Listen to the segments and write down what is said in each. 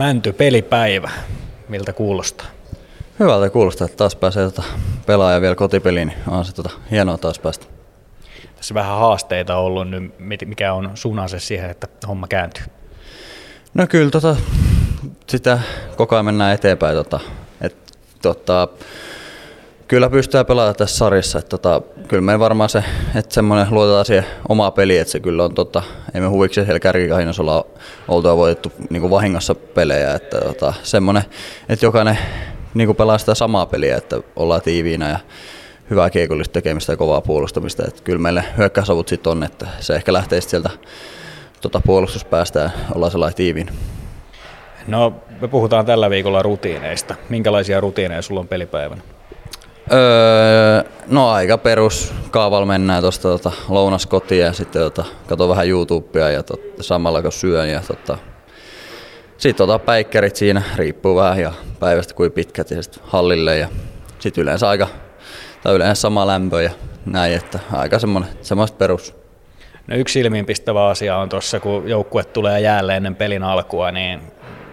Mänty pelipäivä, miltä kuulostaa? Hyvältä kuulostaa, että taas pääsee tota pelaaja vielä kotipeliin, niin on se tota hienoa taas päästä. Tässä vähän haasteita ollut nyt, mikä on suunnansa siihen, että homma kääntyy? No kyllä tota, sitä koko ajan mennään eteenpäin. Tota, et, tota, kyllä pystyy pelaamaan tässä sarjassa. Et, tota, kyllä me varmaan se, että semmoinen luotetaan siihen omaa peliä, että se kyllä on, tota, ei me huviksi siellä kärkikahinnassa olla oltua voitettu niin vahingossa pelejä. Että, tota, semmoinen, että jokainen niin pelaa sitä samaa peliä, että ollaan tiiviinä ja hyvää kiekollista tekemistä ja kovaa puolustamista. Että kyllä meille hyökkäysavut sitten on, että se ehkä lähtee sieltä tota, puolustuspäästä ja ollaan sellainen tiiviin. No, me puhutaan tällä viikolla rutiineista. Minkälaisia rutiineja sulla on pelipäivänä? Öö, no aika perus. Kaavalla mennään tuosta tota, lounas kotiin ja sitten tota, katon vähän YouTubea ja tot, samalla kun syön. Ja tota, sitten tota, päikkärit siinä, riippuu vähän ja päivästä kuin pitkät ja sitten hallille ja sitten yleensä aika, tai yleensä sama lämpö ja näin, että aika semmoinen, semmoista perus. No yksi silmiinpistävä asia on tuossa, kun joukkue tulee jäälle ennen pelin alkua, niin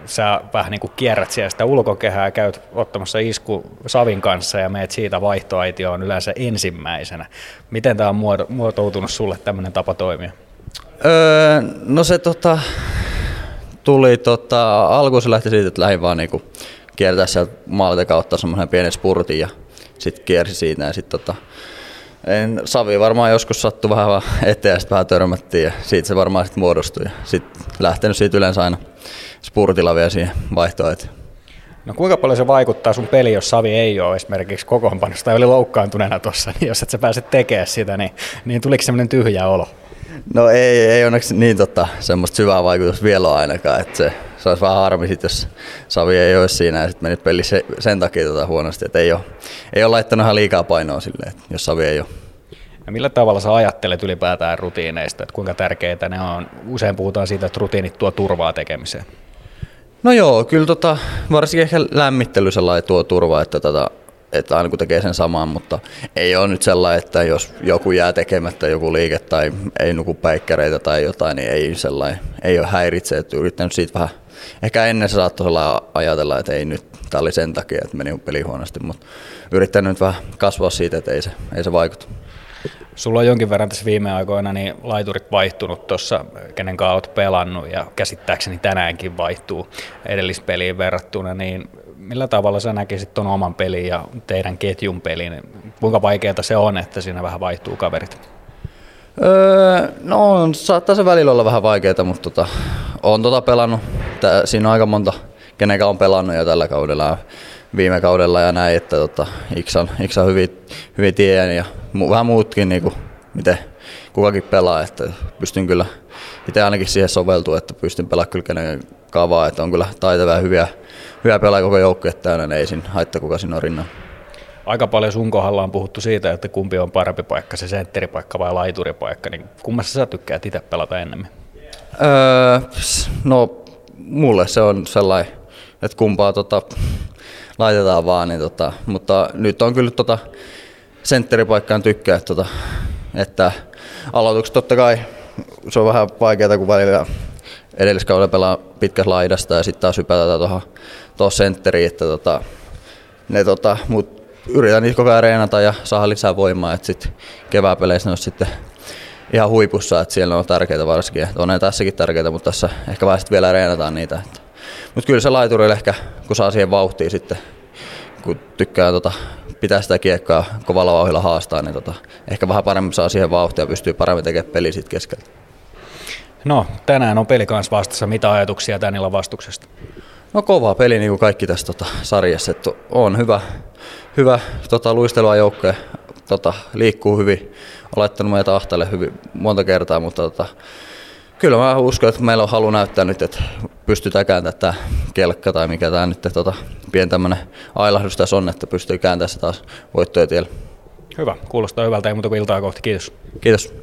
sä vähän niin kuin kierrät siellä sitä ulkokehää, käyt ottamassa isku Savin kanssa ja meet siitä vaihtoaitioon yleensä ensimmäisenä. Miten tämä on muotoutunut sulle tämmöinen tapa toimia? Öö, no se tota, tuli, tota, alkuun se lähti siitä, että lähdin vaan niinku kiertää sieltä maalta kautta semmoisen pienen spurtin ja sitten kiersi siitä ja sitten tota, en, Savi varmaan joskus sattui vähän eteen ja sitten vähän törmättiin ja siitä se varmaan sitten muodostui. Sitten lähtenyt siitä yleensä aina spurtilla vielä siihen vaihtoehtoon. No kuinka paljon se vaikuttaa sun peli, jos Savi ei ole esimerkiksi kokoonpanossa tai oli loukkaantuneena tuossa, niin jos et sä pääse tekemään sitä, niin, niin tuliko semmoinen tyhjä olo? No ei, ei onneksi niin tota, semmoista syvää vaikutusta vielä ainakaan, että se, se olisi vähän harmi sit, jos Savi ei olisi siinä ja sitten mennyt peli se, sen takia tota huonosti, että ei ole, ei ole laittanut ihan liikaa painoa silleen, että jos Savi ei ole. Ja millä tavalla sä ajattelet ylipäätään rutiineista, että kuinka tärkeitä ne on? Usein puhutaan siitä, että rutiinit tuo turvaa tekemiseen. No joo, kyllä tota, varsinkin ehkä lämmittely sellainen tuo turvaa, että, tota, että aina kun tekee sen saman, mutta ei ole nyt sellainen, että jos joku jää tekemättä joku liike tai ei nuku päikkäreitä tai jotain, niin ei sellainen, ei ole häiritse, että yrittänyt siitä vähän, ehkä ennen saattoi ajatella, että ei nyt, tämä oli sen takia, että meni peli huonosti, mutta yrittänyt nyt vähän kasvaa siitä, että ei se, ei se vaikuta. Sulla on jonkin verran tässä viime aikoina niin laiturit vaihtunut tuossa, kenen kanssa olet pelannut ja käsittääkseni tänäänkin vaihtuu edellispeliin verrattuna, niin millä tavalla sä näkisit tuon oman pelin ja teidän ketjun pelin? Kuinka vaikeaa se on, että siinä vähän vaihtuu kaverit? Öö, no saattaa se välillä olla vähän vaikeaa, mutta tota, on tota pelannut. Tää, siinä on aika monta, kenen on pelannut jo tällä kaudella viime kaudella ja näin, että tota, Iksan, Iksan hyvin, hyvin tien ja mu, vähän muutkin, niin kuin, miten kukakin pelaa, että pystyn kyllä itse ainakin siihen soveltuu, että pystyn pelaamaan kyllä kenen kavaa, että on kyllä taitavia ja hyviä, hyviä pelaajia koko joukkue täynnä, niin ei siinä haittaa kuka siinä on rinnalla. Aika paljon sun kohdalla on puhuttu siitä, että kumpi on parempi paikka, se sentteripaikka vai laituripaikka, niin kummassa sä tykkäät itse pelata enemmän? Öö, no mulle se on sellainen, että kumpaa tota, laitetaan vaan. Niin tota, mutta nyt on kyllä tota, sentteripaikkaan tykkää, tota, että aloitukset totta kai se on vähän vaikeaa, kun välillä edelliskaudella pelaa pitkästä laidasta ja sitten taas hypätään tuohon tuohon sentteriin, että tota, ne tota, mut yritän niitä koko ajan reenata ja saada lisää voimaa, että sitten kevääpeleissä ne on sitten ihan huipussa, että siellä on tärkeitä varsinkin. Että on ne tässäkin tärkeitä, mutta tässä ehkä vähän sitten vielä reenataan niitä. Mutta kyllä se laituri ehkä, kun saa siihen vauhtiin sitten, kun tykkää tota, pitää sitä kiekkaa kovalla vauhdilla haastaa, niin tota, ehkä vähän paremmin saa siihen vauhtia ja pystyy paremmin tekemään peli sitten keskellä. No, tänään on peli kanssa vastassa. Mitä ajatuksia tän illan vastuksesta? No kova peli niin kuin kaikki tässä tota, sarjassa. Että on hyvä, hyvä tota, luistelua joukkoja, tota, liikkuu hyvin. On laittanut meitä ahtalle hyvin monta kertaa, mutta tota, kyllä mä uskon, että meillä on halu näyttää nyt, että pystytään kääntämään tämä kelkka tai mikä tämä nyt tota, pieni tämmöinen ailahdus tässä on, että pystyy kääntämään se taas voittoja tiellä. Hyvä, kuulostaa hyvältä, ei muuta kuin iltaa kohti. Kiitos. Kiitos.